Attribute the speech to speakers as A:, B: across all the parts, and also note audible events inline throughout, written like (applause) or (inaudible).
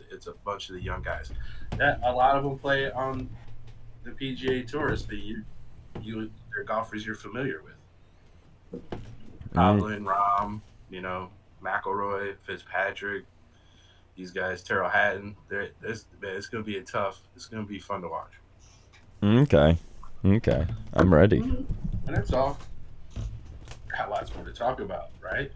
A: it's it's a bunch of the young guys. That a lot of them play on the PGA Tours. The you, you they're golfers you're familiar with. Mm-hmm. Hovland, Rahm, you know, McIlroy, Fitzpatrick, these guys, Tyrrell Hatton. They're, it's, man, it's going to be a tough. It's going to be fun to watch.
B: Okay. Okay. I'm ready. Mm-hmm.
A: And that's all. Got lots more to talk about, right?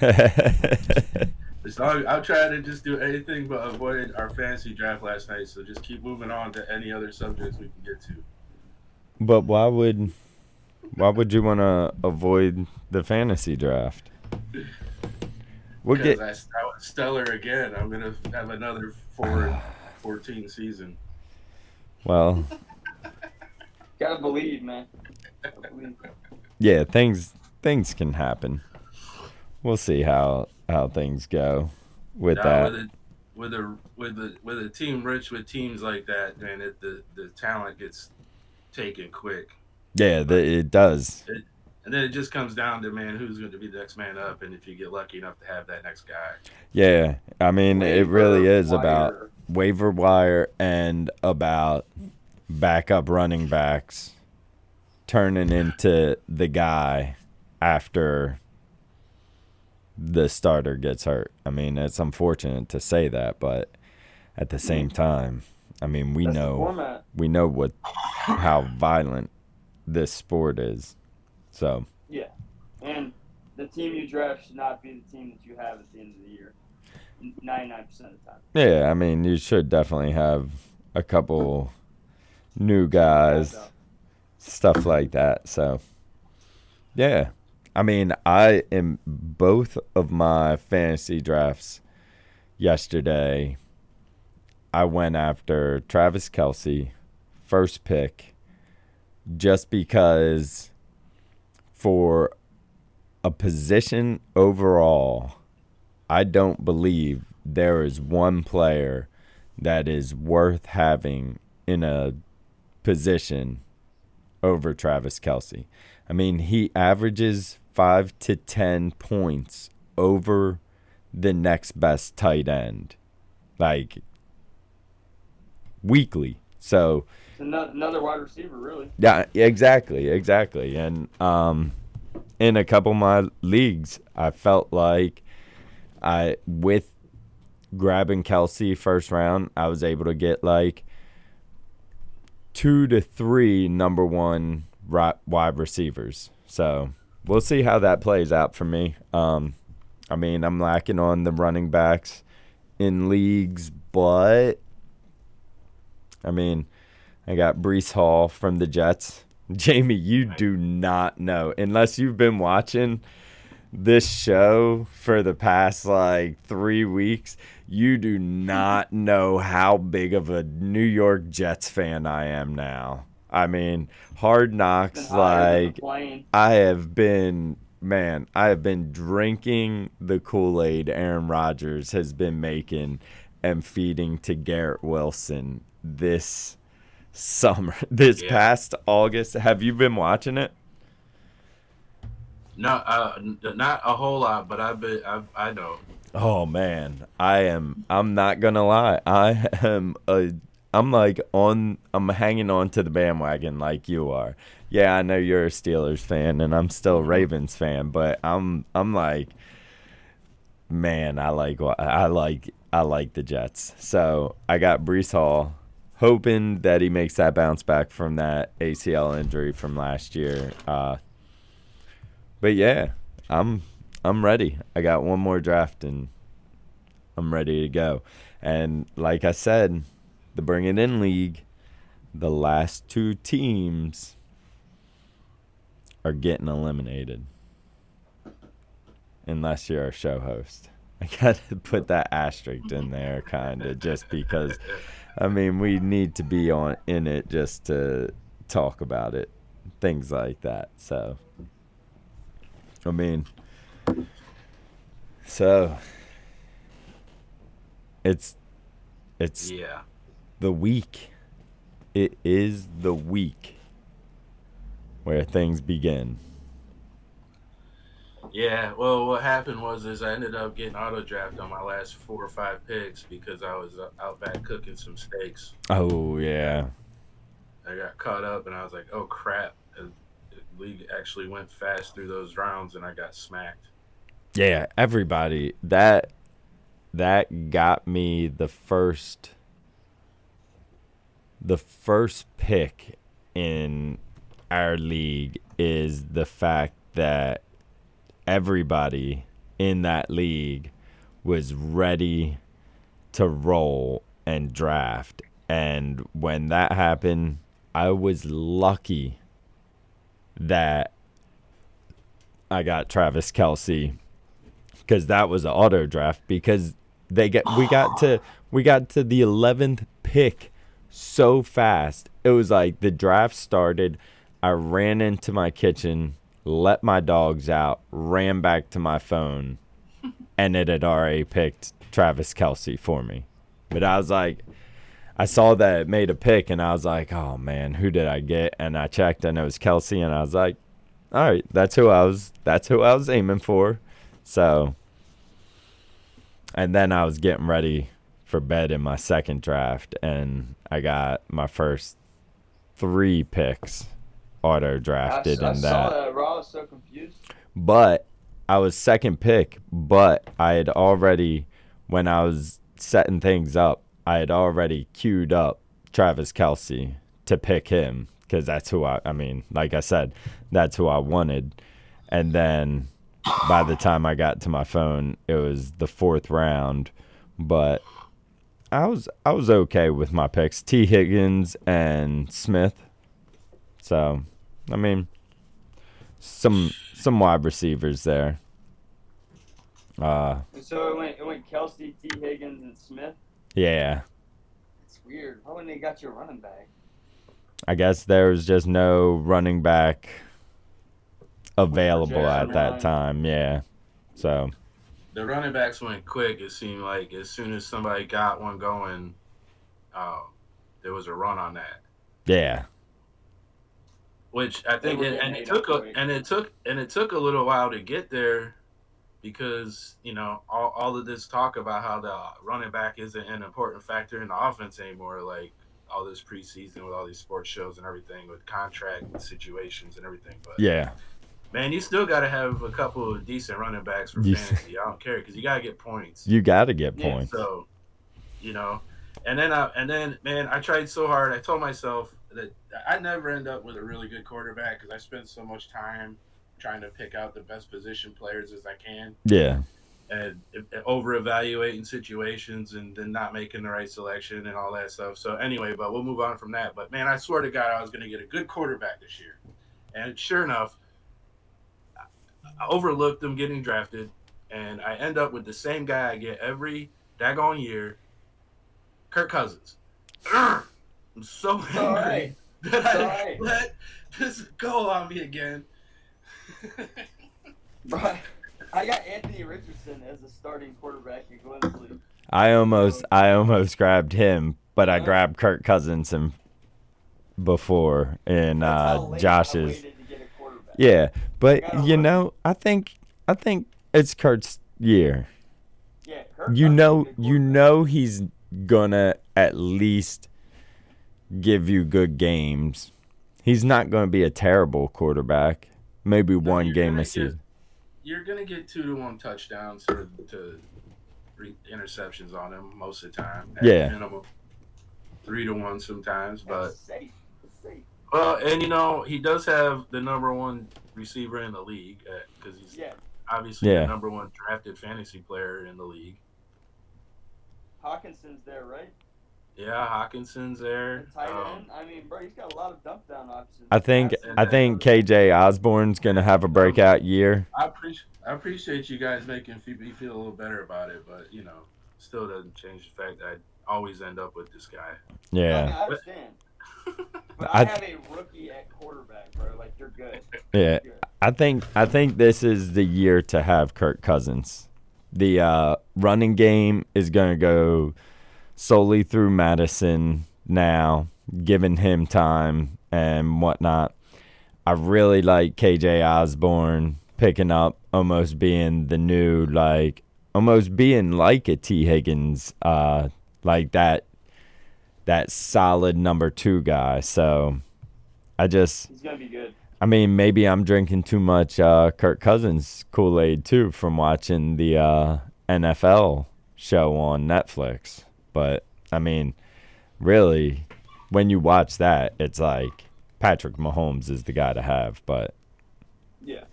A: (laughs) As long I'll try to just do anything but avoid our fantasy draft last night. So just keep moving on to any other subjects we can get to.
B: but why would why would you want to avoid the fantasy draft? We'll
A: Because
B: get
A: I, I was stellar again. I'm gonna have another four, (sighs) 14 season.
B: well, (laughs)
C: Gotta believe, man. Gotta believe.
B: yeah, things things can happen. We'll see how how things go with
A: Nah,
B: that.
A: with a with a with a with a team rich with teams like that, man, it, the the talent gets taken quick,
B: Yeah, the, it does.
A: and then it just comes down to man, who's going to be the next man up, and if you get lucky enough to have that next guy.
B: Yeah, I mean, it really
C: Waiver
B: is about waiver wire and about backup running backs turning into the guy after the starter gets hurt. I mean, it's unfortunate to say that, but at the same time, I mean, we
C: That's
B: know we know what how violent this sport is. So,
C: Yeah, and the team you draft should not be the team that you have at the end of the year. Ninety-nine percent of the time.
B: yeah, I mean, you should definitely have a couple new guys. Stuff like that. So, yeah, I mean, I am both of my fantasy drafts yesterday. I went after Travis Kelce, first pick, just because for a position overall, I don't believe there is one player that is worth having in a position over Travis Kelce. I mean, he averages five to 10 points over the next best tight end, like weekly. So,
C: another wide receiver, really.
B: yeah, exactly, exactly. And um, in a couple of my leagues, I felt like I, with grabbing Kelce first round, I was able to get like two to three number one wide receivers. So we'll see how that plays out for me. Um, I mean, I'm lacking on the running backs in leagues, but I mean, I got Breece Hall from the Jets. (laughs) Jamie, you do not know unless you've been watching this show for the past like three weeks. You do (laughs) not know how big of a New York Jets fan I am now. I mean, Hard Knocks, like. I have been, man, I have been drinking the Kool Aid Aaron Rodgers has been making and feeding to Garrett Wilson this summer, (laughs) this
A: Yeah.
B: past August. Have you been watching it?
A: No, uh, not a whole lot, but I bet I've, I know.
B: Oh man, I am. I'm not gonna lie. I (laughs) am a. I'm like on. I'm hanging on to the bandwagon like you are. Yeah, I know you're a Steelers fan, and I'm still a Ravens fan, but I'm. I'm like, man, I like. I like. I like the Jets. So I got Breece Hall, hoping that he makes that bounce back from that ACL injury from last year. Uh, but yeah, I'm I'm ready. I got one more draft and I'm ready to go. And like I said, the Bring It In League, the last two teams are getting eliminated. Unless you're a show host. I got to (laughs) put that asterisk in there, kind of, just because. I mean, we need to be on in it just to talk about it, things like that. So, I mean, so it's it's
A: Yeah.
B: The week. It is the week where things begin.
A: Yeah, well, what happened was is I ended up getting auto draft on my last four or five picks because I was uh, out back cooking some steaks.
B: Oh yeah.
A: I got caught up and I was like, oh crap. The league actually went fast through those rounds and I got smacked.
B: Yeah, everybody that that got me the first the first pick in our league is the fact that everybody in that league was ready to roll and draft. And when that happened, I was lucky that I got Travis Kelce because that was an auto draft because they get we got to we got to the 11th pick so fast. It was like the draft started, I ran into my kitchen, let my dogs out, ran back to my phone, (laughs) and it had already picked Travis Kelce for me. But I was like, I saw that it made a pick, and I was like, oh man, who did I get? And I checked, and it was Kelce, and I was like, all right, that's who I was. That's who I was aiming for. So, and then I was getting ready for bed in my second draft, and I got my first three picks auto drafted
C: I, I
B: in
C: saw
B: that.
C: that. Raw was so confused.
B: But I was second pick, but I had already, when I was setting things up, I had already queued up Travis Kelce to pick him because that's who I, I mean, like I said, that's who I wanted. And then by the time I got to my phone, it was the fourth round. But I was I was okay with my picks, T Higgins and Smith. So, I mean, some some wide receivers there. Uh,
C: so it went, it went Kelce, T. Higgins, and Smith.
B: yeah.
C: It's weird. Why wouldn't they got your running back?
B: I guess there was just no running back available at that time. Yeah. So,
A: The running backs went quick. It seemed like as soon as somebody got one going, um, there was a run on that.
B: yeah.
A: Which I think, it, and it took a, and it took and it took a little while to get there, because you know all, all of this talk about how the running back isn't an important factor in the offense anymore. Like all this preseason with all these sports shows and everything with contract situations and everything. But
B: Yeah.
A: Man, you still got to have a couple of decent running backs for
B: You-
A: fantasy. I don't care because you got to get points.
B: You got to get
C: Yeah,
B: points.
A: So, you know, and then I and then man, I tried so hard. I told myself that I'd never end up with a really good quarterback because I spend so much time trying to pick out the best position players as I can
B: Yeah.
A: and over evaluating situations and then not making the right selection and all that stuff. So anyway, but we'll move on from that. But man, I swear to God, I was going to get a good quarterback this year, and sure enough, I overlooked them getting drafted, and I end up with the same guy I get every daggone year, Kirk Cousins. Urgh! I'm so
C: It's
A: angry
C: right. (laughs)
A: that
C: It's
A: I
C: all right.
A: let this go on me again. (laughs)
C: Bro, I got Anthony Richardson as a starting quarterback in Glenn's league.
B: I almost I almost grabbed him, but I grabbed Kirk Cousins and before in uh,
C: late I
B: Josh's.
C: waited to get a quarterback.
B: Yeah, but you know, I think I think it's Kurt's year.
C: Yeah,
B: You know,
C: is a good
B: you know he's gonna at least give you good games. He's not gonna be a terrible quarterback. Maybe one game a season.
A: You're gonna get two to one touchdowns or to three interceptions on him most of the time.
B: Yeah.
A: minimum. Three to one sometimes, but
C: That's safe. That's safe.
A: well, and you know he does have the number one receiver in the league because he's
C: Yeah,
A: obviously
B: Yeah.
A: the number one drafted fantasy player in the league.
C: Hockenson's there, right?
A: Yeah, Hockenson's there.
C: The tight
A: Um,
C: end. I mean, bro, he's got a lot of dump down options.
B: I think
C: That's-
B: I think KJ Osborn's gonna have a breakout year.
A: I appreciate I appreciate you guys making me feel a little better about it, but you know, still doesn't change the fact that I always end up with this guy.
C: I, mean,
B: Yeah,
C: I understand. But
B: I-
C: I, have a rookie at quarterback, bro. Like you're good.
B: yeah.
C: You're good.
B: I think I think this is the year to have Kirk Cousins. The uh, running game is going to go solely through Mattison now, giving him time and whatnot. I really like KJ Osborn. picking up, almost being the new like almost being like a T Higgins, uh, like that that solid number two guy. So I just
C: He's gonna be good.
B: I mean, maybe I'm drinking too much uh, Kirk Cousins Kool Aid too from watching the uh, NFL show on Netflix. But I mean, really, when you watch that, it's like Patrick Mahomes is the guy to have. But
C: Yeah.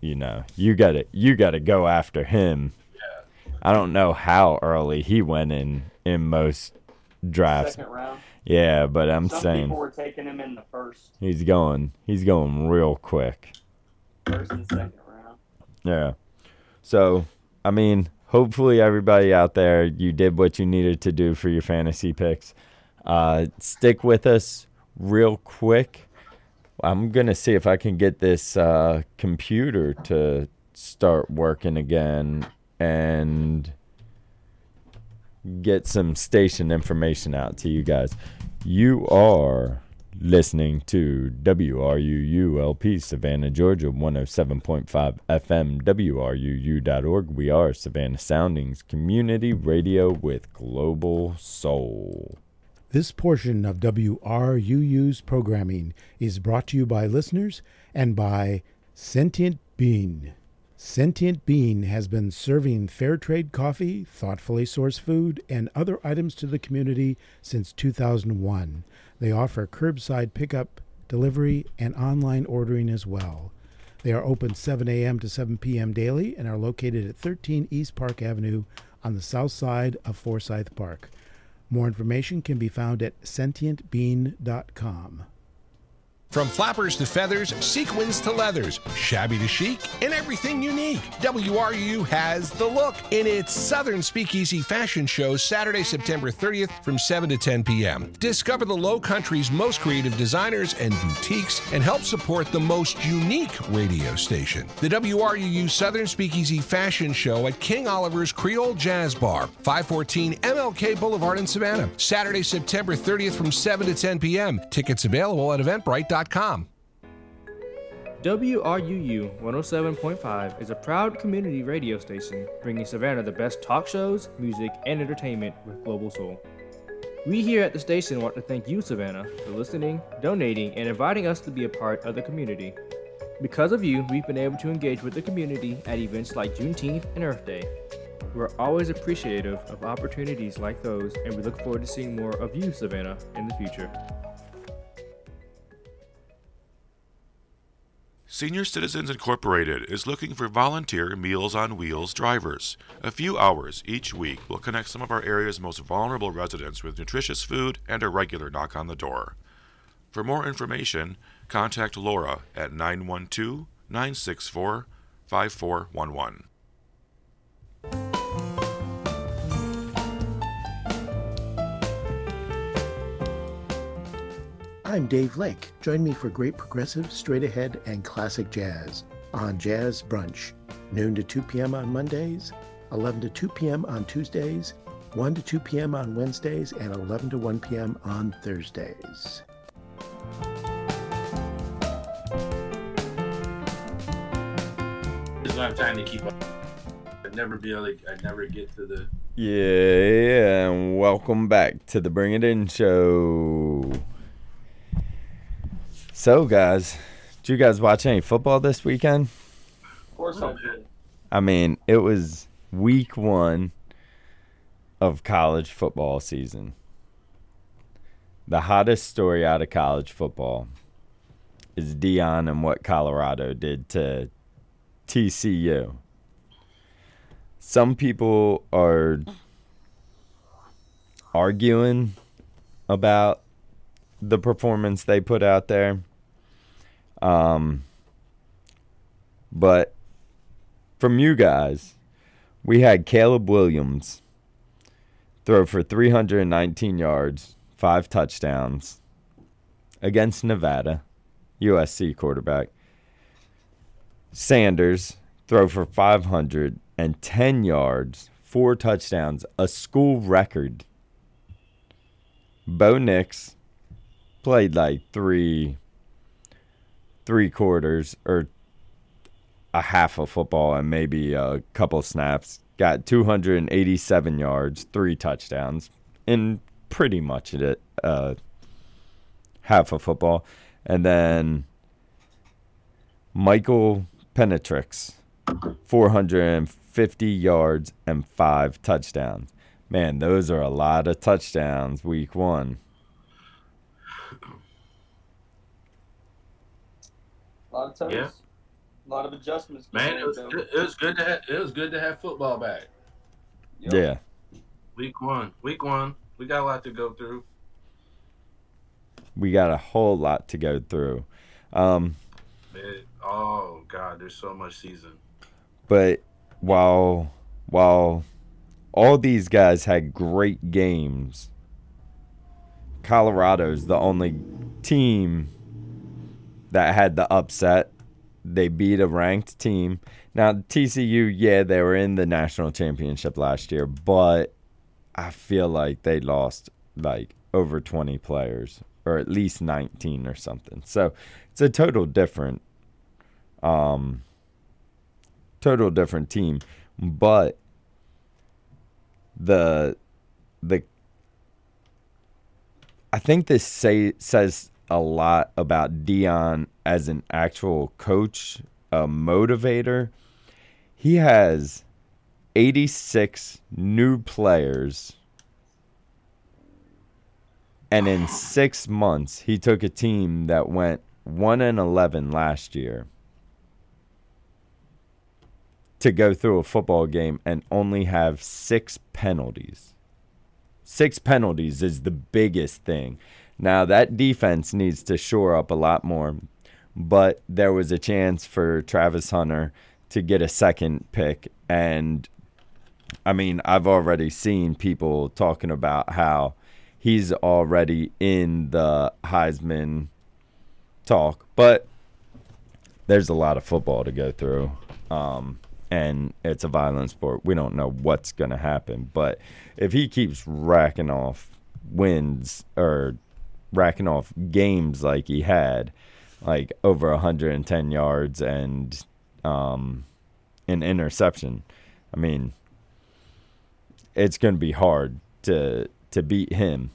B: you know, you got to you got to go after him. Yeah. I don't know how early he went in in most drafts.
C: Second round.
B: Yeah, but I'm
C: Some
B: saying
C: people were taking him in the first,
B: he's going he's going real quick.
C: first and second round.
B: Yeah. So, I mean, hopefully everybody out there, you did what you needed to do for your fantasy picks. Uh, stick with us real quick. I'm going to see if I can get this uh, computer to start working again and get some station information out to you guys. You are listening to WRUULP Savannah, Georgia, 107.5 FM, WRUU.org. We are Savannah Soundings Community Radio with Global Soul.
D: This portion of WRUU's programming is brought to you by listeners and by Sentient Bean. Sentient Bean has been serving fair trade coffee, thoughtfully sourced food, and other items to the community since 2001. They offer curbside pickup, delivery, and online ordering as well. They are open 7 a.m. to 7 p.m. daily and are located at 13 East Park Avenue on the south side of Forsyth Park. More information can be found at sentientbean.com.
E: From flappers to feathers, sequins to leathers, shabby to chic, and everything unique. WRU has the look in its Southern Speakeasy Fashion Show Saturday, September 30th from 7 to 10 p.m. Discover the Low Country's most creative designers and boutiques and help support the most unique radio station. The WRUU Southern Speakeasy Fashion Show at King Oliver's Creole Jazz Bar, 514 MLK Boulevard in Savannah. Saturday, September 30th from 7 to 10 p.m. Tickets available at eventbrite.com.
F: WRUU 107.5 is a proud community radio station bringing Savannah the best talk shows, music, and entertainment with Global Soul. We here at the station want to thank you, Savannah, for listening, donating, and inviting us to be a part of the community. Because of you, we've been able to engage with the community at events like Juneteenth and Earth Day. We're always appreciative of opportunities like those, and we look forward to seeing more of you, Savannah, in the future.
G: Senior Citizens Incorporated is looking for volunteer Meals on Wheels drivers. A few hours each week will connect some of our area's most vulnerable residents with nutritious food and a regular knock on the door. For more information, contact Laura at 912 964 5411.
H: I'm Dave Lake. Join me for great progressive, straight ahead, and classic jazz on Jazz Brunch, noon to 2 p.m. on Mondays, 11 to 2 p.m. on Tuesdays, 1 to 2 p.m. on Wednesdays, and 11 to 1 p.m. on Thursdays.
A: I just don't have time to keep up. I'd never be able to, I'd never get to the.
B: Yeah, and welcome back to the Bring It In show. So, guys, did you guys watch any football this weekend?
C: Of course I did.
B: I mean, it was week one of college football season. The hottest story out of college football is Deion and what Colorado did to TCU. Some people are arguing about the performance they put out there. Um, but from you guys, we had Caleb Williams throw for 319 yards, five touchdowns against Nevada, USC quarterback. Sanders throw for 510 yards, four touchdowns, a school record. Bo Nix played like three three quarters or a half of football and maybe a couple snaps. Got 287 yards, three touchdowns, in pretty much it uh, half of football, and then Michael Penetrex, 450 yards and five touchdowns. Man, those are a lot of touchdowns week one.
C: A lot of times.
A: Yeah.
C: A lot of adjustments.
A: Man, it was good, it was good to have, it was good to have football back.
C: Yep.
B: Yeah.
A: Week one, week one, we got a lot to go through.
B: We got a whole lot to go through. Um,
A: Man, oh God, there's so much season.
B: but while while all these guys had great games, Colorado's the only team that had the upset. They beat a ranked team. Now TCU, yeah, they were in the national championship last year, but I feel like they lost like over 20 players or at least 19 or something. So it's a total different um total different team, but the the I think this say says a lot about Deion as an actual coach, a motivator. He has 86 new players. And in 6 months, he took a team that went 1 and 11 last year to go through a football game and only have 6 penalties. 6 penalties is the biggest thing. Now that defense needs to shore up a lot more, but there was a chance for Travis Hunter to get a second pick and I mean, I've already seen people talking about how he's already in the Heisman talk, but there's a lot of football to go through. Um, and it's a violent sport. We don't know what's going to happen, but if he keeps racking off wins or racking off games like he had, like over 110 yards and um, an interception, I mean, it's going to be hard to to beat him,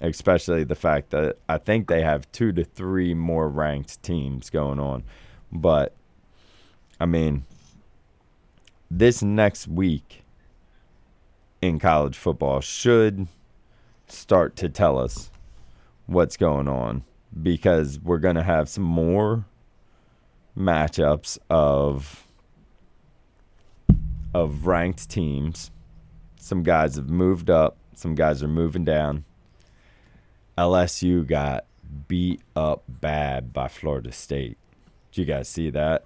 B: especially the fact that I think they have two to three more ranked teams going on. But I mean, this next week in college football should start to tell us what's going on because we're going to have some more matchups of of ranked teams. Some guys have moved up, some guys are moving down. LSU got beat up bad by Florida State. Did you guys see that?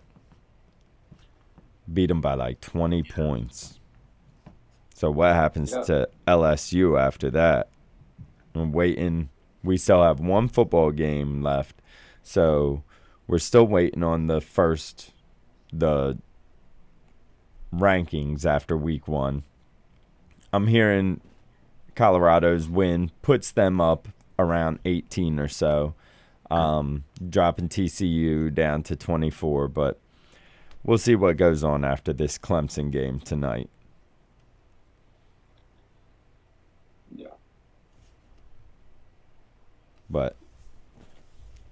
B: Beat them by like 20 points. So what happens
C: Yeah.
B: to LSU after that? I'm waiting. We still have one football game left. So we're still waiting on the first the rankings after week 1. I'm hearing Colorado's win puts them up around 18 or so, um, dropping TCU down to 24. But we'll see what goes on after this Clemson game tonight. But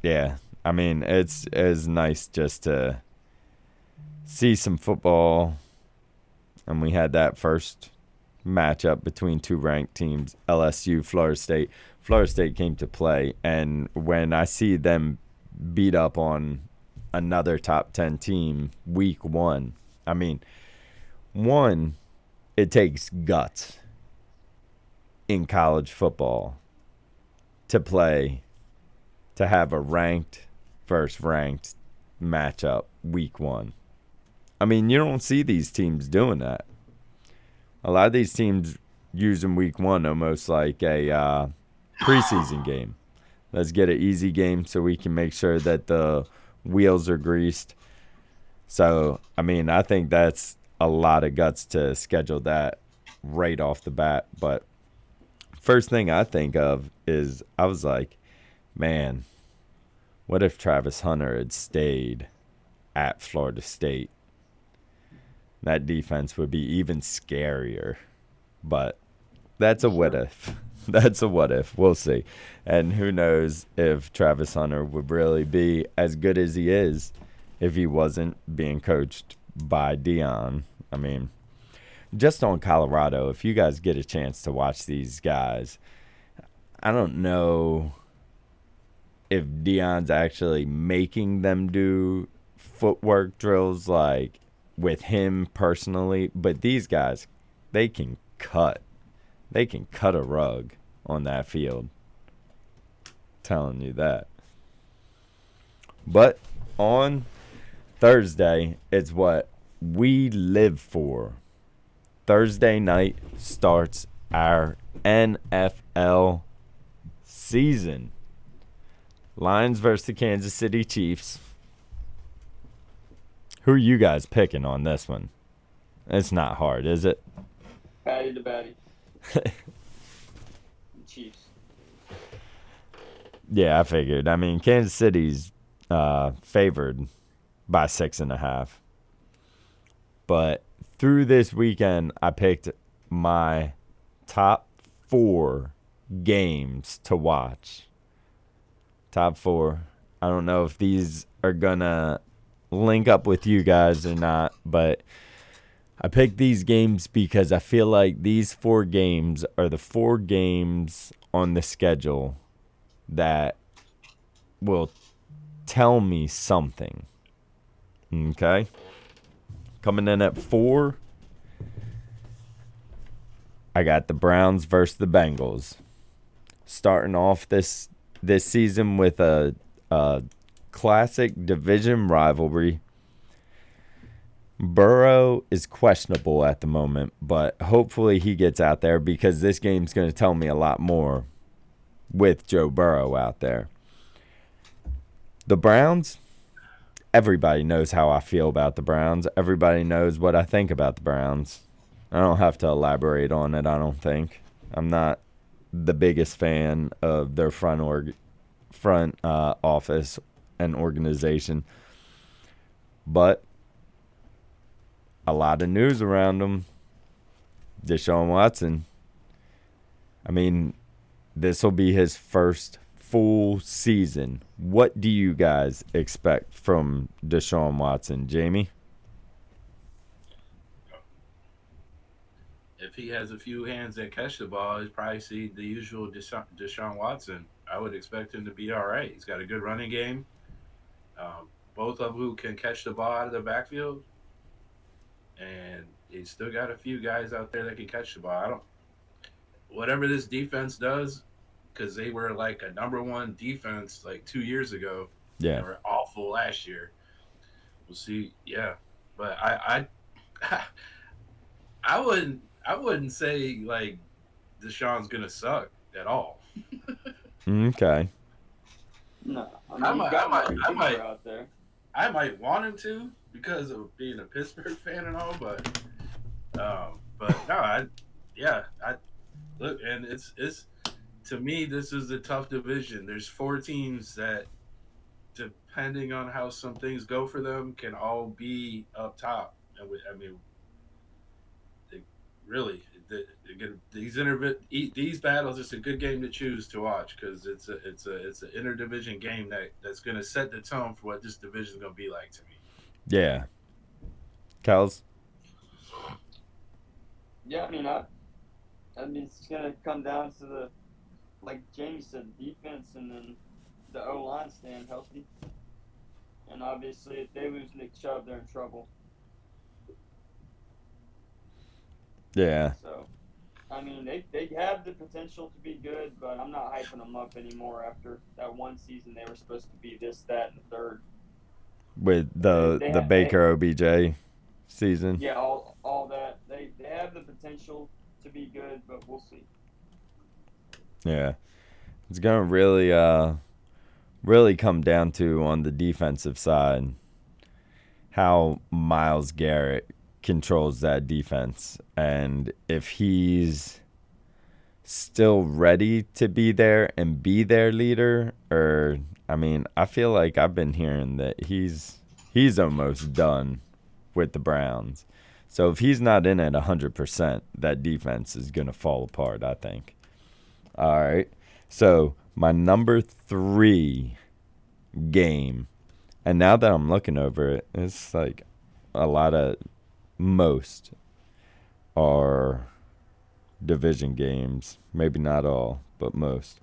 B: yeah, I mean it's it's nice just to see some football, and we had that first matchup between two ranked teams, LSU, Florida State. Florida State came to play, and when I see them beat up on another top 10 team week one, I mean, one, it takes guts in college football to play, to have a ranked, first ranked matchup week one. I mean, you don't see these teams doing that a lot of these teams use using week one almost like a uh, preseason (sighs) game. Let's get an easy game so we can make sure that the wheels are greased. So, I mean, I think that's a lot of guts to schedule that right off the bat. But first thing I think of is I was like, man, what if Travis Hunter had stayed at Florida State that defense would be even scarier. But that's a what if. (laughs) That's a what if. We'll see. And who knows if Travis Hunter would really be as good as he is if he wasn't being coached by Deion. I mean, just on Colorado, if you guys get a chance to watch these guys, I don't know if Deion's actually making them do footwork drills like with him personally, but these guys, they can cut. They can cut a rug on that field. Telling you that. But on Thursday, it's what we live for. Thursday night starts our NFL season. Lions versus the Kansas City Chiefs. Who are you guys picking on this one? It's not hard, is it?
C: Patty to Patty. (laughs) Chiefs.
B: Yeah, I figured. I mean, Kansas City's uh, favored by six and a half. But through this weekend, I picked my top four games to watch. Top four. I don't know if these are gonna link up with you guys or not, but I picked these games because I feel like these four games are the four games on the schedule that will tell me something. Okay? Coming in at four, I got the Browns versus the Bengals. Starting off this this season with a, a classic division rivalry. Burrow is questionable at the moment, but hopefully he gets out there because this game's going to tell me a lot more with Joe Burrow out there. The Browns, everybody knows how I feel about the Browns. Everybody knows what I think about the Browns. I don't have to elaborate on it, I don't think. I'm not the biggest fan of their front org front uh, office and organization. But a lot of news around them. Deshaun Watson. I mean, this will be his first full season. What do you guys expect from Deshaun Watson, Jamie?
A: If he has a few hands that catch the ball, he's probably see the usual Deshaun, Deshaun Watson. I would expect him to be all right. He's got a good running game. Um, both of who can catch the ball out of the backfield, and he's still got a few guys out there that can catch the ball. I don't. Whatever this defense does, because they were like a number one defense like two years ago.
B: Yeah,
A: they were awful last year. We'll see. Yeah, but I, I, (laughs) I wouldn't, I wouldn't say like Deshaun's gonna suck at all.
B: okay.
C: No, I, mean,
A: I might, I might, I might,
C: out there.
A: I might want him to because of being a Pittsburgh (laughs) fan and all, but, um, but no, I, yeah, I look, and it's it's to me this is a tough division. There's four teams that, depending on how some things go for them, can all be up top. And we, I mean, they, really, the, the, these intervi- these battles, it's a good game to choose to watch because it's a it's a it's an interdivision game that that's going to set the tone for what this division is going to be like to me.
B: Yeah. Kels?
C: Yeah, I mean, I, I mean, it's gonna come down to the, like Jamie said, defense and then the O line staying healthy. And obviously, if they lose Nick Chubb, they're in trouble.
B: Yeah.
C: So, I mean, they, they have the potential to be good, but I'm not hyping them up anymore after that one season they were supposed to be this, that, and the third.
B: With the
C: They- they
B: the
C: have-
B: Baker OBJ season.
C: Yeah, all, all that. They, they have the potential to be good, but we'll see.
B: Yeah. It's gonna really uh really come down to on the defensive side how Myles Garrett controls that defense and if he's still ready to be there and be their leader or I mean, I feel like I've been hearing that he's he's almost done with the Browns. So if he's not in at 100%, that defense is going to fall apart, I think. All right. So my number three game, and now that I'm looking over it, it's like a lot of most are division games. Maybe not all, but most.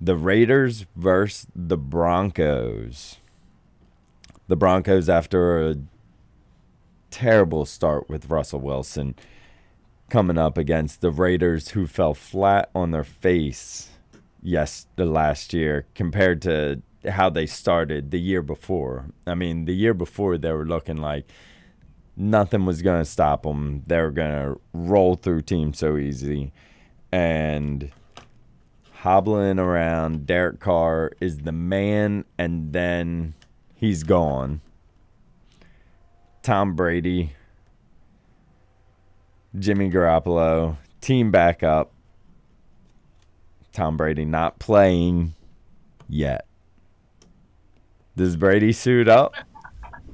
B: The Raiders versus the Broncos. The Broncos, after a terrible start with Russell Wilson, coming up against the Raiders, who fell flat on their face yes the last year compared to how they started the year before. I mean, the year before they were looking like nothing was going to stop them. They were going to roll through teams so easy. And hobbling around, Derek Carr is the man, and then he's gone. Tom Brady, Jimmy Garoppolo, team backup. Tom Brady not playing yet. Does Brady suit up?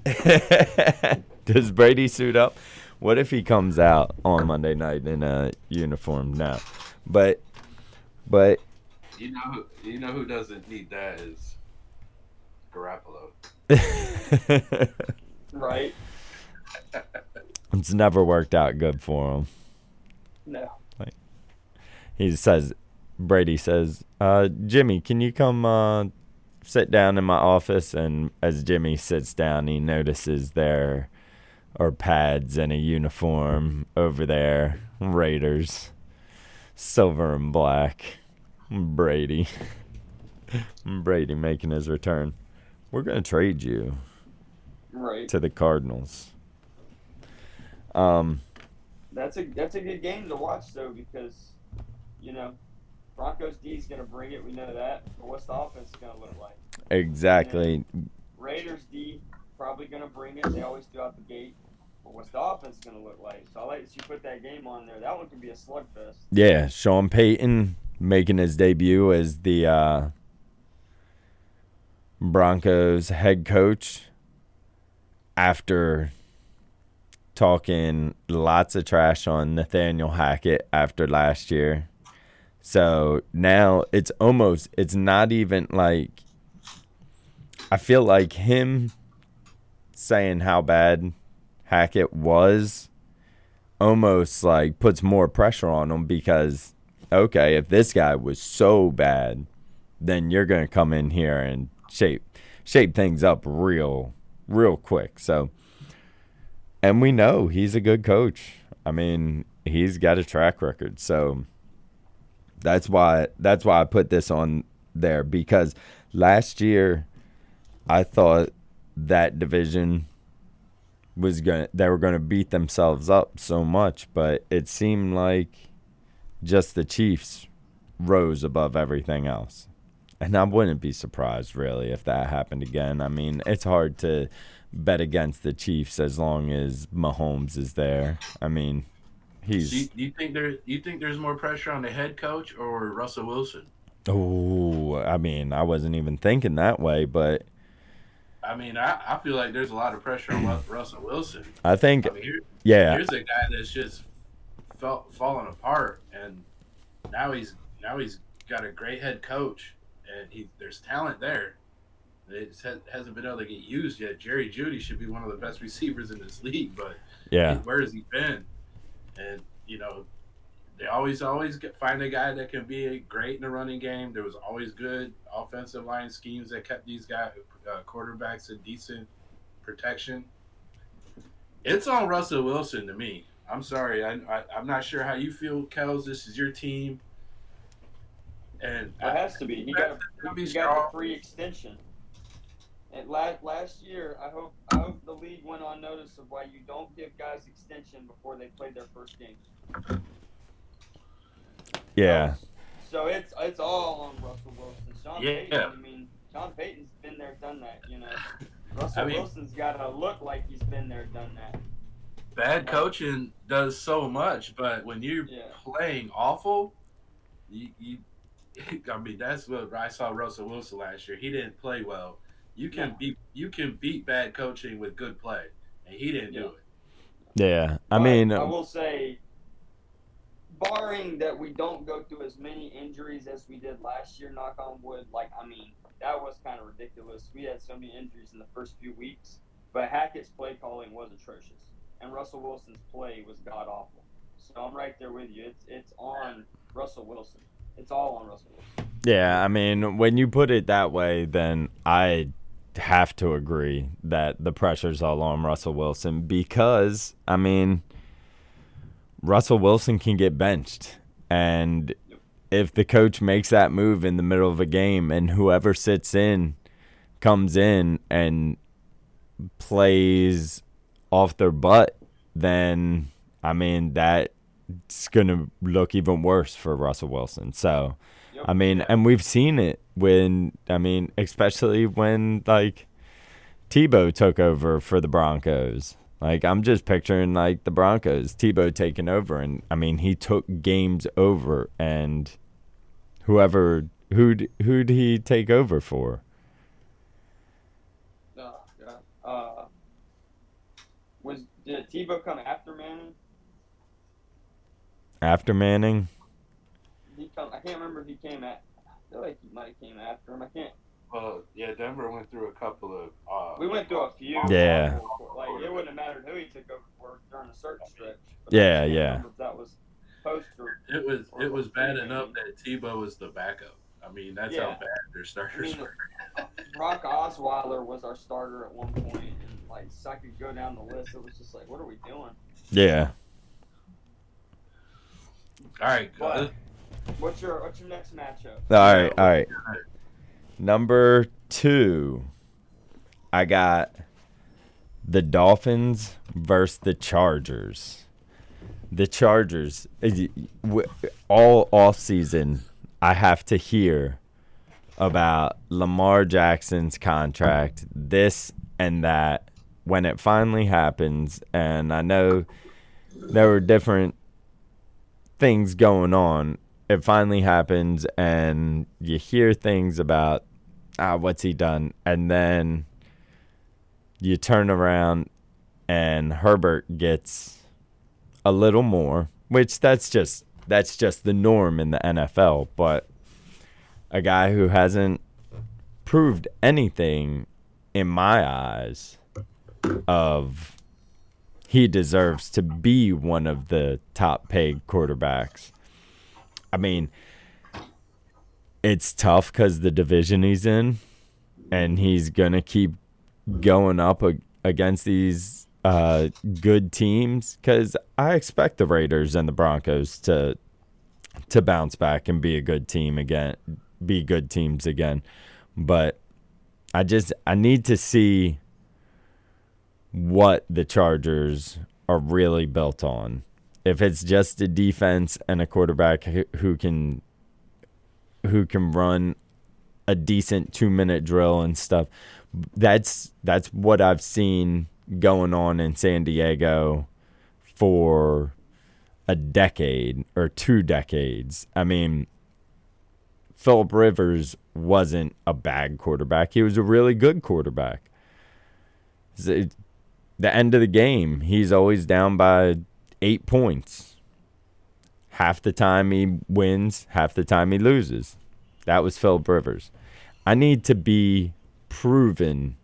B: (laughs) Does Brady suit up? What if he comes out on Monday night in a uniform? No, but but
A: You know, who, you know who doesn't need that is Garoppolo. (laughs)
C: Right? (laughs)
B: it's never worked out good for him.
C: No.
B: He says, Brady says, uh, Jimmy, can you come uh, sit down in my office? And as Jimmy sits down, he notices there are pads and a uniform over there. Raiders, silver and black. Brady. (laughs) Brady making his return. We're going to trade you
C: Right.
B: to the Cardinals. Um,
C: That's a that's a good game to watch though because, you know, Broncos D is gonna bring it. We know that. But what's the offense gonna look like?
B: exactly.
C: Raiders D probably gonna bring it. They always do out the gate. But what's the offense gonna look like? So I like that you put that game on there. That one could be a slugfest.
B: Yeah, Sean Payton making his debut as the uh, Broncos head coach after talking lots of trash on Nathaniel Hackett after last year. So now it's almost, it's not even like, I feel like him saying how bad Hackett was almost like puts more pressure on him because okay, if this guy was so bad, then you're gonna come in here and shape shape things up real real quick. So and we know he's a good coach. I mean, he's got a track record. So that's why that's why I put this on there because last year I thought that division was to they were going to beat themselves up so much, but it seemed like just the Chiefs rose above everything else. And I wouldn't be surprised really if that happened again. I mean, it's hard to bet against the Chiefs as long as Mahomes is there. I mean,
A: Do you,
B: he's
A: do you think there? You think there's more pressure on the head coach or Russell Wilson?
B: oh, I mean, I wasn't even thinking that way, but
A: I mean, I, I feel like there's a lot of pressure on Russell Wilson.
B: I think
A: I mean, here,
B: yeah,
A: here's a guy that's just fell, falling apart, and now he's now he's got a great head coach, and he there's talent there. It hasn't been able to get used yet. Jerry Jeudy should be one of the best receivers in this league, but
B: yeah.
A: where has he been? And you know, they always always get, find a guy that can be great in the running game. There was always good offensive line schemes that kept these guys uh, quarterbacks in decent protection. It's on Russell Wilson to me. I'm sorry, I, I I'm not sure how you feel, Kels. This is your team, and
C: It has to be. He got
A: Gotta be
C: he got
A: strong.
C: the free extension. And last last year, I hope I hope the league went on notice of why you don't give guys extension before they play their first game.
B: Yeah.
C: So it's it's all on Russell Wilson. Sean
A: Yeah.
C: Payton, I mean, Sean Payton's been there, done that. You know, (laughs) Russell
A: I mean-
C: Wilson's got to look like he's been there, done that.
A: bad coaching does so much, but when you're
C: Yeah.
A: playing awful, you, you (laughs) I mean that's what I saw Russell Wilson last year. He didn't play well. You can
C: No.
A: beat you can beat bad coaching with good play, and he didn't do it.
B: Yeah, I
C: But
B: mean,
C: I will say, barring that we don't go through as many injuries as we did last year, knock on wood. Like, I mean, that was kind of ridiculous. We had so many injuries in the first few weeks, but Hackett's play calling was atrocious, and Russell Wilson's play was god awful. So I'm right there with you. It's it's on Russell Wilson. It's all on Russell Wilson.
B: Yeah, I mean, when you put it that way, then I have to agree that the pressure's all on Russell Wilson because, I mean, Russell Wilson can get benched. And if the coach makes that move in the middle of a game and whoever sits in comes in and plays off their butt, then, I mean, that's going to look even worse for Russell Wilson. So,
C: Yep.
B: I mean, and we've seen it when I mean, especially when like Tebow took over for the Broncos. Like I'm just picturing like the Broncos, Tebow taking over, and I mean he took games over, and whoever who'd who'd he take over for?
C: Uh, yeah. Uh, was did Tebow come after Manning?
B: After Manning,
C: come. I can't remember if he came at. I feel like he might have came after him. I can't.
A: Well, yeah, Denver went through a couple of. Uh,
C: We went through a few.
B: Yeah.
C: Like it wouldn't have mattered who he took over for during the search stretch.
B: Yeah, yeah.
C: that was poster.
A: It was it was bad enough that Tebow was the backup. I mean, that's how
C: Yeah.
A: bad their starters
C: I mean,
A: were.
C: Brock Osweiler was our starter at one point, and like so I could go down the list. It was just like, what are we doing?
B: yeah.
A: All right,
C: What? What's your What's your next matchup?
B: All right, all right. Number two, I got the Dolphins versus the Chargers. The Chargers, eh, all off season, I have to hear about Lamar Jackson's contract, this and that. When it finally happens, and I know there were different things going on it finally happens and you hear things about ah what's he done? And then you turn around and Herbert gets a little more which that's just that's just the norm in the NFL but a guy who hasn't proved anything in my eyes of he deserves to be one of the top paid quarterbacks I mean, it's tough because the division he's in, and he's gonna keep going up ag- against these uh, good teams. Because I expect the Raiders and the Broncos to to bounce back and be a good team again, be good teams again. But I just I need to see what the Chargers are really built on if it's just a defense and a quarterback who, can who can run a decent 2 minute drill and stuff that's that's what I've seen going on in San Diego for a decade or two decades. I mean, Philip Rivers wasn't a bad quarterback. He was a really good quarterback. The end of the game, he's always down by eight points. Half the time he wins, half the time he loses. That was Philip Rivers. I need to be proven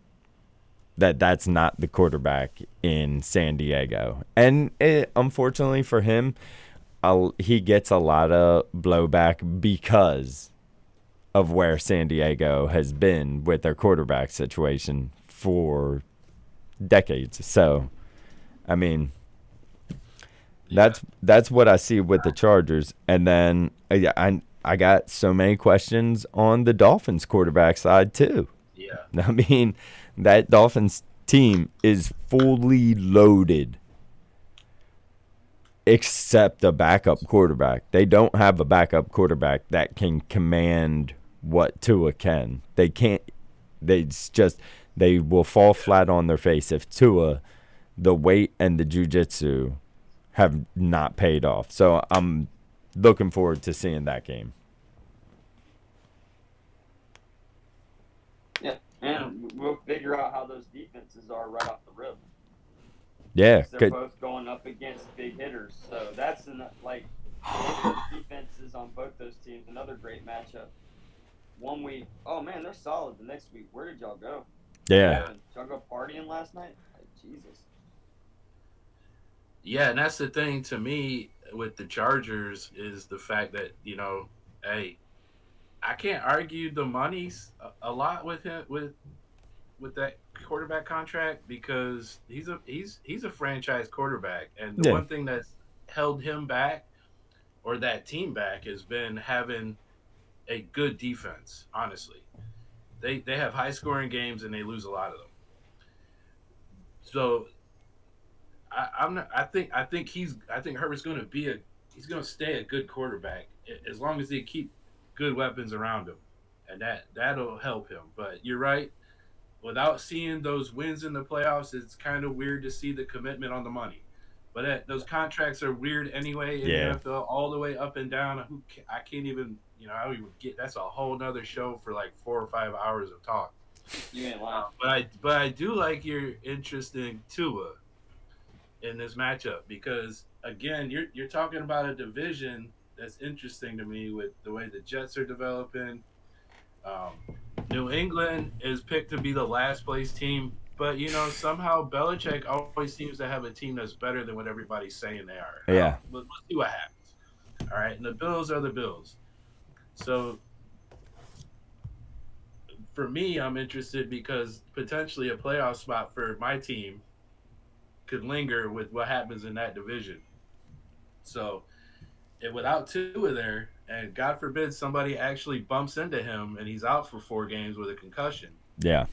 B: that that's not the quarterback in San Diego. And it, unfortunately for him, I'll, he gets a lot of blowback because of where San Diego has been with their quarterback situation for decades. So, I mean, that's that's what I see with the Chargers, and then uh, yeah, I I got so many questions on the Dolphins quarterback side too.
A: yeah. (laughs)
B: I mean, that Dolphins team is fully loaded, except a backup quarterback. They don't have a backup quarterback that can command what Tua can. They can't. They just they will fall flat on their face if Tua, the weight and the jujitsu, have not paid off. So I'm looking forward to seeing that game.
C: Yeah, and we'll figure out how those defenses are right off the rip.
B: Yeah,
C: They're both going up against big hitters, so that's an, like defenses on both those teams. Another great matchup. One week, oh man, they're solid. The next week, where did y'all go?
B: yeah,
C: Did y'all go partying last night? Like, Jesus.
A: Yeah, and that's the thing to me with the Chargers is the fact that you know, hey, I can't argue the money's a, a lot with him with with that quarterback contract because he's a he's he's a franchise quarterback, and the
B: Yeah.
A: one thing that's held him back or that team back has been having a good defense. Honestly, they they have high scoring games and they lose a lot of them. So I, I'm not. I think. I think he's. I think Herbert's going to be a. He's going to stay a good quarterback as long as they keep good weapons around him, and that that'll help him. But you're right. Without seeing those wins in the playoffs, it's kind of weird to see the commitment on the money. But that, those contracts are weird anyway in
B: Yeah.
A: the NFL, all the way up and down. Who I can't even. You know, I don't even get. That's a whole nother show for like four or five hours of talk.
C: You ain't lying.
A: But I but I do like your interest in Tua in this matchup because again, you're you're talking about a division that's interesting to me with the way the Jets are developing. Um, New England is picked to be the last place team, but you know somehow Belichick always seems to have a team that's better than what everybody's saying they are.
B: Yeah.
A: Let's see what happens. All right, and the Bills are the Bills. So for me, I'm interested because potentially a playoff spot for my team could linger with what happens in that division. So, and without Tua there, and God forbid somebody actually bumps into him and he's out for four games with a concussion.
B: yeah,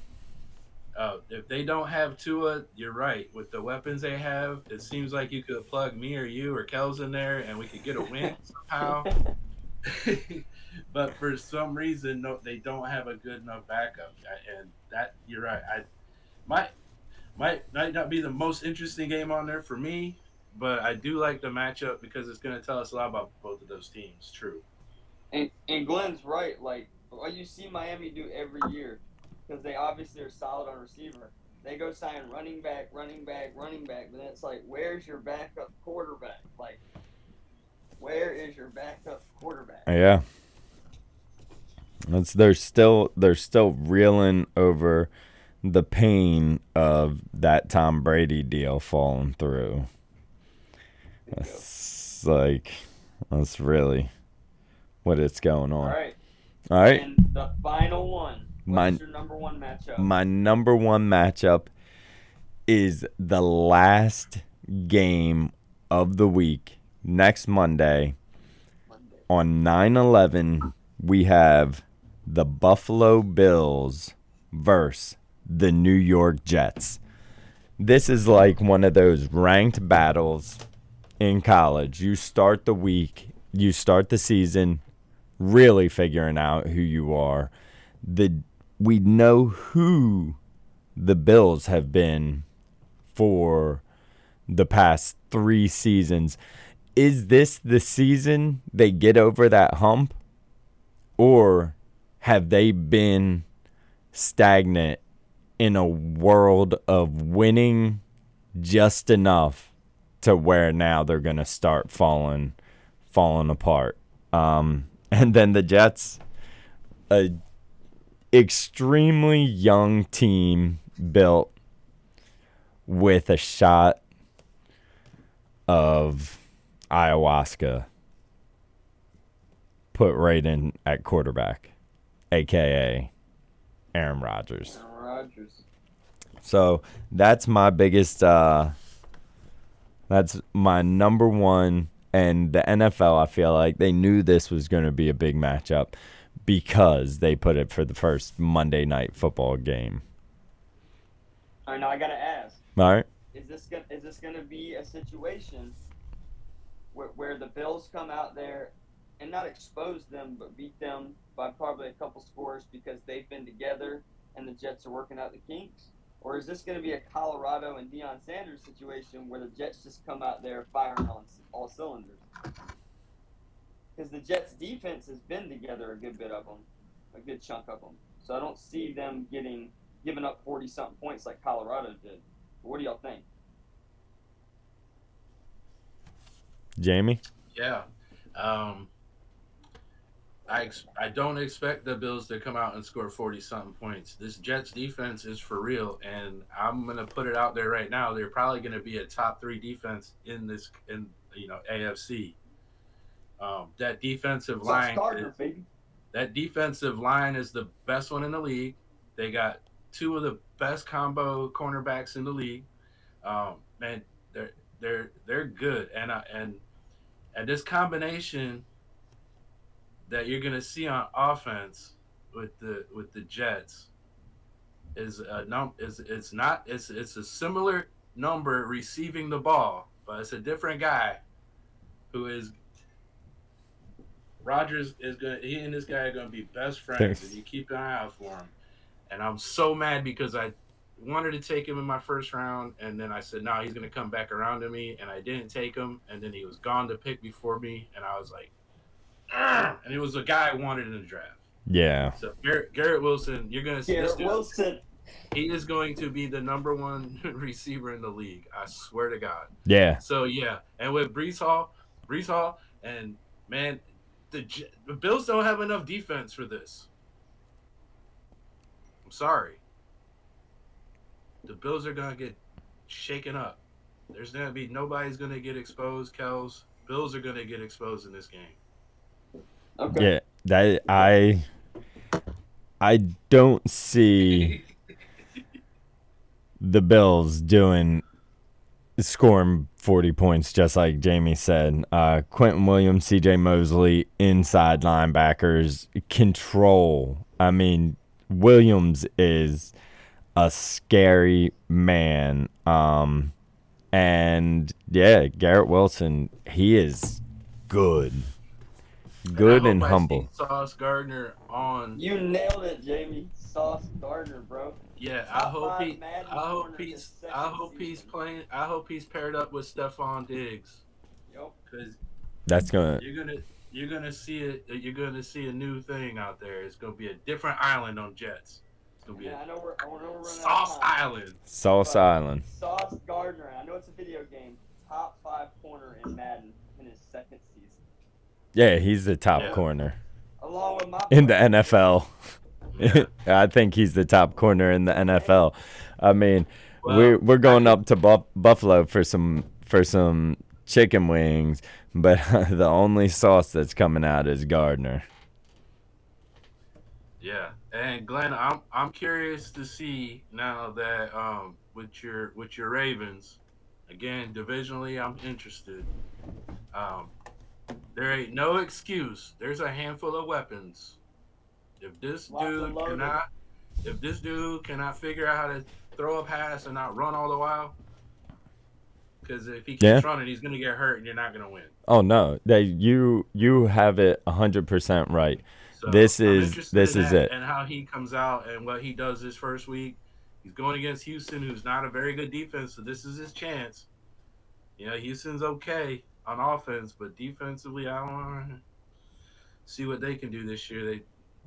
A: Uh, if they don't have Tua, you're right. With the weapons they have, it seems like you could plug me or you or Kels in there, and we could get a win (laughs) somehow. (laughs) but for some reason, no, they don't have a good enough backup, and that you're right. I might might might not be the most interesting game on there for me, but I do like the matchup because it's going to tell us a lot about both of those teams. True.
C: And, and Glenn's right. Like, what you see Miami do every year, because they obviously are solid on receiver. They go sign running back, running back, running back, but then it's like, where's your backup quarterback? Like, where is your backup quarterback?
B: yeah. It's they're still they're still reeling over the pain of that Tom Brady deal falling through. It's like that's really what it's going on.
C: right.
B: All right.
C: And the final one. What's your number one matchup?
B: My number one matchup is the last game of the week next Monday
C: Monday.
B: on 9 11. We have the Buffalo Bills versus the New York Jets. This is like one of those ranked battles in college. You start the week, you start the season really figuring out who you are. The we know who the Bills have been for the past 3 seasons. Is this the season they get over that hump or have they been stagnant in a world of winning just enough to where now they're going to start falling falling apart. Um, (laughs) and then the Jets, a extremely young team built with a shot of ayahuasca put right in at quarterback, aka Aaron Rodgers.
C: Aaron Rodgers.
B: So that's my biggest. Uh, that's my number one. And the NFL, I feel like they knew this was going to be a big matchup because they put it for the first Monday night football game.
C: All right, now I gotta ask:
B: All right.
C: Is this gonna is this gonna be a situation where, where the Bills come out there and not expose them, but beat them by probably a couple scores because they've been together and the Jets are working out the kinks? Or is this going to be a Colorado and Deion Sanders situation where the Jets just come out there firing on all cylinders? Because the Jets' defense has been together a good bit of them, a good chunk of them. So I don't see them getting giving up 40 something points like Colorado did. But what do y'all think?
B: Jamie?
A: Yeah. Um, I ex- I don't expect the Bills to come out and score forty something points. This Jets defense is for real, and I'm gonna put it out there right now. They're probably gonna be a top three defense in this in you know AFC. Um, that defensive line,
C: Gardner,
A: is- that defensive line is the best one in the league. They got two of the best combo cornerbacks in the league. Um, man, they're they're they're good, and I, and and this combination that you're gonna see on offense with the with the Jets is a num is it's not it's it's a similar number receiving the ball, but it's a different guy who is Rodgers is gonna he and this guy are gonna be best friends
B: Thanks.
A: and you keep an eye out for him. And I'm so mad because I wanted to take him in my first round and then I said, no, he's gonna come back around to me and I didn't take him and then he was gone to pick before me and I was like! (clears throat) and it was a guy I wanted in the draft.
B: Yeah.
A: So Garrett, Garrett Wilson, you're gonna see this dude.
C: Wilson.
A: He is going to be the number one (laughs) receiver in the league. I swear to God.
B: Yeah.
A: So yeah, and with Breece Hall, Breece Hall, and man, the the Bills don't have enough defense for this. I'm sorry. The Bills are gonna get shaken up. There's gonna be nobody's gonna get exposed. Kels, Bills are gonna get exposed in this game.
C: Okay.
B: Yeah. That I I don't see (laughs) the Bills doing scoring 40 points just like Jamie said. Uh Quinnen Williams, CJ Mosley, inside linebackers, control. I mean, Williams is a scary man. Um and yeah, Garrett Wilson, he is good. Good
A: I
B: and
A: hope I see
B: humble.
A: Sauce Gardner on.
C: You nailed it, Jamie. Sauce Gardner, bro.
A: Yeah, I
C: Top
A: hope
C: five
A: he.
C: Madden
A: I hope he's. I
C: second
A: hope he's playing. I hope he's paired up with Stefon Diggs
C: Yup.
A: because
B: That's gonna
A: you're gonna you're gonna see it. You're gonna see a new thing out there. It's gonna be a different island on Jets. It's gonna be
C: Yeah, I
A: a
C: know we're, I know we're running out
A: Sauce. Island.
B: Sauce Island.
C: Sauce Gardner. I know it's a video game. Top five corner in Madden in his second season,
B: Yeah, he's the top
A: Yeah.
B: corner
C: along with my
B: in the. NFL.
A: Yeah. (laughs)
B: I think he's the top corner in the NFL. I mean,
A: Well,
B: we're we're going up to Buff- Buffalo for some for some chicken wings, but (laughs) the only sauce that's coming out is Gardner.
A: Yeah, and Glenn, I'm I'm curious to see now that um with your with your Ravens, again divisionally, I'm interested. Um, there ain't no excuse. There's a handful of weapons. If this
C: Lots
A: dude cannot, if this dude cannot figure out how to throw a pass and not run all the while, because if he keeps
B: Yeah.
A: running, he's gonna get hurt and you're not gonna win.
B: Oh no, that you you have it hundred percent right.
A: So
B: This
A: I'm
B: is- this
A: in
B: is
A: that
B: it.
A: And how he comes out and what he does this first week. He's going against Houston, who's not a very good defense, so this is his chance. You know, Houston's okay on offense, but defensively, I want to see what they can do this year. They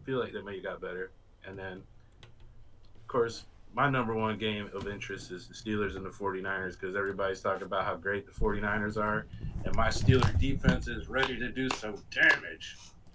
A: feel like they may have got better. And then, of course, my number one game of interest is the Steelers and the 49ers because everybody's talking about how great the 49ers are. And my Steeler defense is ready to do some damage.